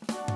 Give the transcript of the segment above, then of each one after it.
Bye.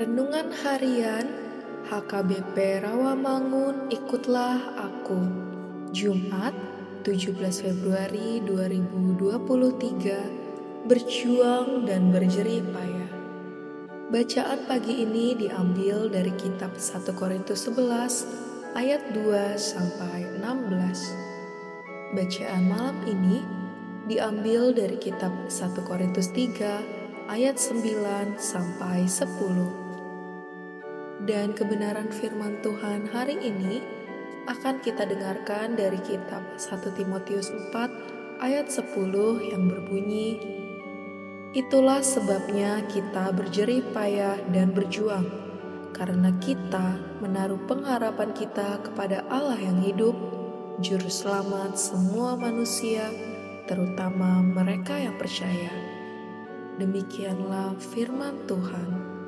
Renungan Harian HKBP Rawamangun Ikutlah Aku. Jumat 17 Februari 2023 Berjuang dan berjerih payah Bacaan pagi ini diambil dari kitab 1 Korintus 11 ayat 2 sampai 16 Bacaan malam ini diambil dari kitab 1 Korintus 3 ayat 9 sampai 10. Dan kebenaran firman Tuhan hari ini akan kita dengarkan dari kitab 1 Timotius 4 ayat 10 yang berbunyi Itulah sebabnya kita berjerih payah dan berjuang karena kita menaruh pengharapan kita kepada Allah yang hidup, juru selamat semua manusia, terutama mereka yang percaya. Demikianlah firman Tuhan.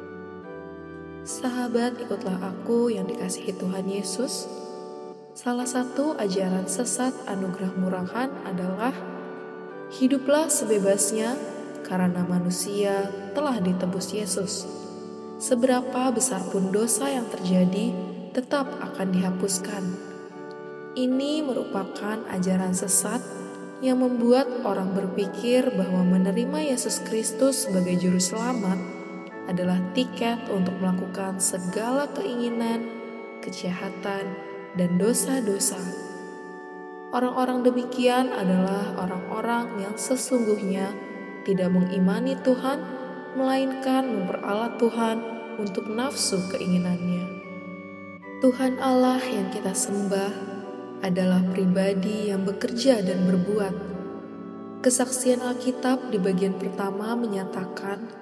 Sahabat, ikutlah aku yang dikasihi Tuhan Yesus. Salah satu ajaran sesat anugerah murahan adalah hiduplah sebebasnya karena manusia telah ditebus Yesus. Seberapa besar pun dosa yang terjadi, tetap akan dihapuskan. Ini merupakan ajaran sesat yang membuat orang berpikir bahwa menerima Yesus Kristus sebagai Juru Selamat adalah tiket untuk melakukan segala keinginan, kejahatan, dan dosa-dosa. Orang-orang demikian adalah orang-orang yang sesungguhnya tidak mengimani Tuhan, melainkan memperalat Tuhan untuk nafsu keinginannya. Tuhan Allah yang kita sembah adalah pribadi yang bekerja dan berbuat. Kesaksian Alkitab di bagian pertama menyatakan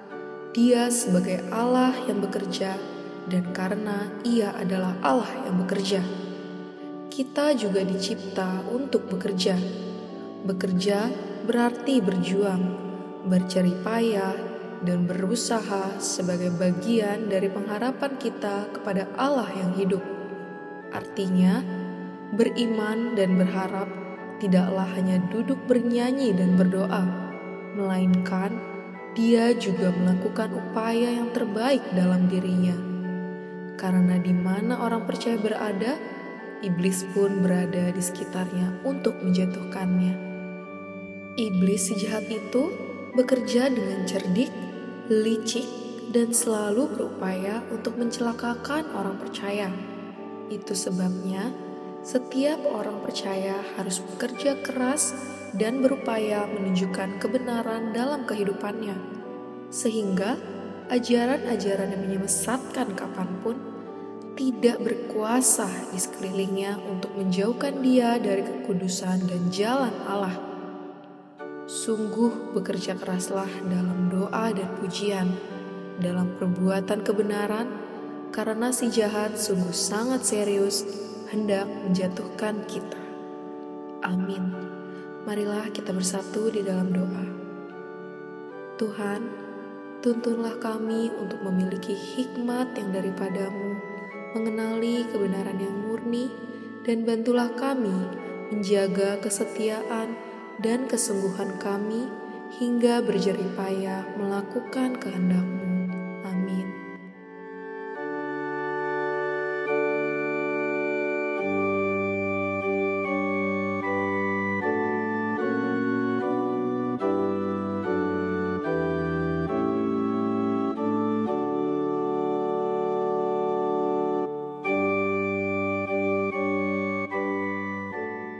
Dia sebagai Allah yang bekerja, dan karena Ia adalah Allah yang bekerja, kita juga dicipta untuk bekerja. Bekerja berarti berjuang, bercari payah, dan berusaha sebagai bagian dari pengharapan kita kepada Allah yang hidup. Artinya, beriman dan berharap tidaklah hanya duduk bernyanyi dan berdoa, melainkan dia juga melakukan upaya yang terbaik dalam dirinya. Karena di mana orang percaya berada, iblis pun berada di sekitarnya untuk menjatuhkannya. Iblis sejahat itu bekerja dengan cerdik, licik, dan selalu berupaya untuk mencelakakan orang percaya. Itu sebabnya setiap orang percaya harus bekerja keras dan berupaya menunjukkan kebenaran dalam kehidupannya, sehingga ajaran-ajaran yang menyesatkan kapan pun tidak berkuasa di sekelilingnya untuk menjauhkan dia dari kekudusan dan jalan Allah. Sungguh bekerja keraslah dalam doa dan pujian, dalam perbuatan kebenaran, karena si jahat sungguh sangat serius hendak menjatuhkan kita. Amin. Marilah kita bersatu di dalam doa. Tuhan, tuntunlah kami untuk memiliki hikmat yang daripadamu, mengenali kebenaran yang murni, dan bantulah kami menjaga kesetiaan dan kesungguhan kami hingga berjerih payah melakukan kehendakmu.